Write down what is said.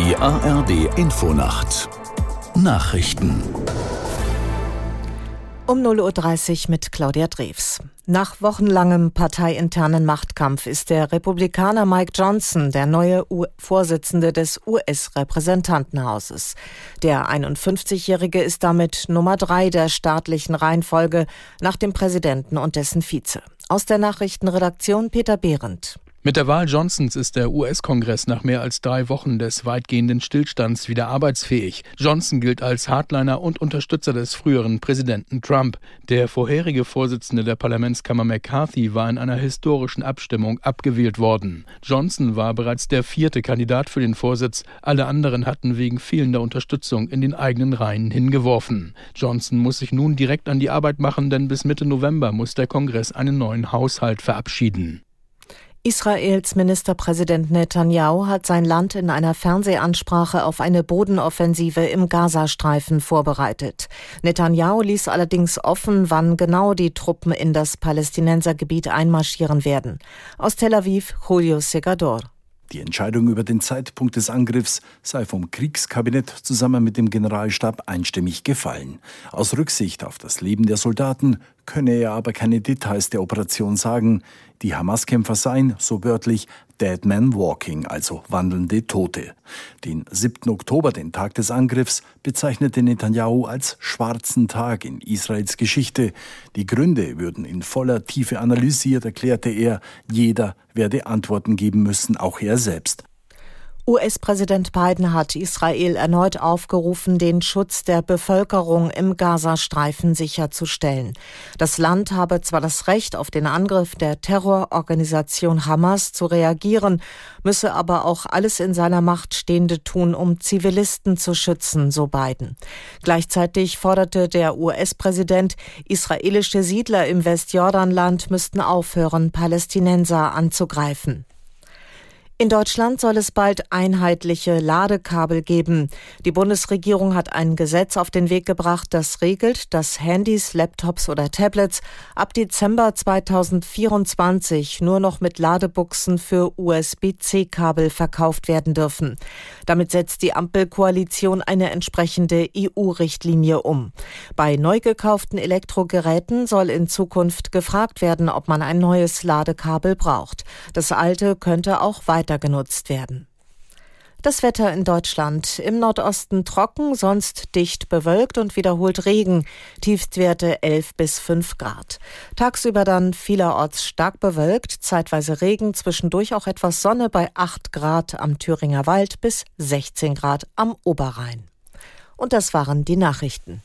ARD Infonacht Nachrichten um 0.30 Uhr mit Claudia Drews. Nach wochenlangem parteiinternen Machtkampf ist der Republikaner Mike Johnson der neue U Vorsitzende des US-Repräsentantenhauses. Der 51-Jährige ist damit Nummer drei der staatlichen Reihenfolge nach dem Präsidenten und dessen Vize. Aus der Nachrichtenredaktion Peter Behrendt. Mit der Wahl Johnsons ist der US-Kongress nach mehr als drei Wochen des weitgehenden Stillstands wieder arbeitsfähig. Johnson gilt als Hardliner und Unterstützer des früheren Präsidenten Trump. Der vorherige Vorsitzende der Parlamentskammer McCarthy war in einer historischen Abstimmung abgewählt worden. Johnson war bereits der vierte Kandidat für den Vorsitz. Alle anderen hatten wegen fehlender Unterstützung in den eigenen Reihen hingeworfen. Johnson muss sich nun direkt an die Arbeit machen, denn bis Mitte November muss der Kongress einen neuen Haushalt verabschieden. Israels Ministerpräsident Netanyahu hat sein Land in einer Fernsehansprache auf eine Bodenoffensive im Gazastreifen vorbereitet. Netanyahu ließ allerdings offen, wann genau die Truppen in das Palästinensergebiet einmarschieren werden. Aus Tel Aviv, Julio Segador. Die Entscheidung über den Zeitpunkt des Angriffs sei vom Kriegskabinett zusammen mit dem Generalstab einstimmig gefallen. Aus Rücksicht auf das Leben der Soldaten könne er aber keine Details der Operation sagen. Die Hamas-Kämpfer seien, so wörtlich, Dead Man Walking, also wandelnde Tote. Den 7. Oktober, den Tag des Angriffs, bezeichnete Netanyahu als schwarzen Tag in Israels Geschichte. Die Gründe würden in voller Tiefe analysiert, erklärte er. Jeder werde Antworten geben müssen, auch er selbst. US-Präsident Biden hat Israel erneut aufgerufen, den Schutz der Bevölkerung im Gazastreifen sicherzustellen. Das Land habe zwar das Recht, auf den Angriff der Terrororganisation Hamas zu reagieren, müsse aber auch alles in seiner Macht Stehende tun, um Zivilisten zu schützen, so Biden. Gleichzeitig forderte der US-Präsident, israelische Siedler im Westjordanland müssten aufhören, Palästinenser anzugreifen. In Deutschland soll es bald einheitliche Ladekabel geben. Die Bundesregierung hat ein Gesetz auf den Weg gebracht, das regelt, dass Handys, Laptops oder Tablets ab Dezember 2024 nur noch mit Ladebuchsen für USB-C-Kabel verkauft werden dürfen. Damit setzt die Ampelkoalition eine entsprechende EU-Richtlinie um. Bei neu gekauften Elektrogeräten soll in Zukunft gefragt werden, ob man ein neues Ladekabel braucht. Das alte könnte auch weiter weiter genutzt werden. Das Wetter in Deutschland. Im Nordosten trocken, sonst dicht bewölkt und wiederholt Regen. Tiefstwerte 11 bis 5 Grad. Tagsüber dann vielerorts stark bewölkt, zeitweise Regen, zwischendurch auch etwas Sonne bei 8 Grad am Thüringer Wald bis 16 Grad am Oberrhein. Und das waren die Nachrichten.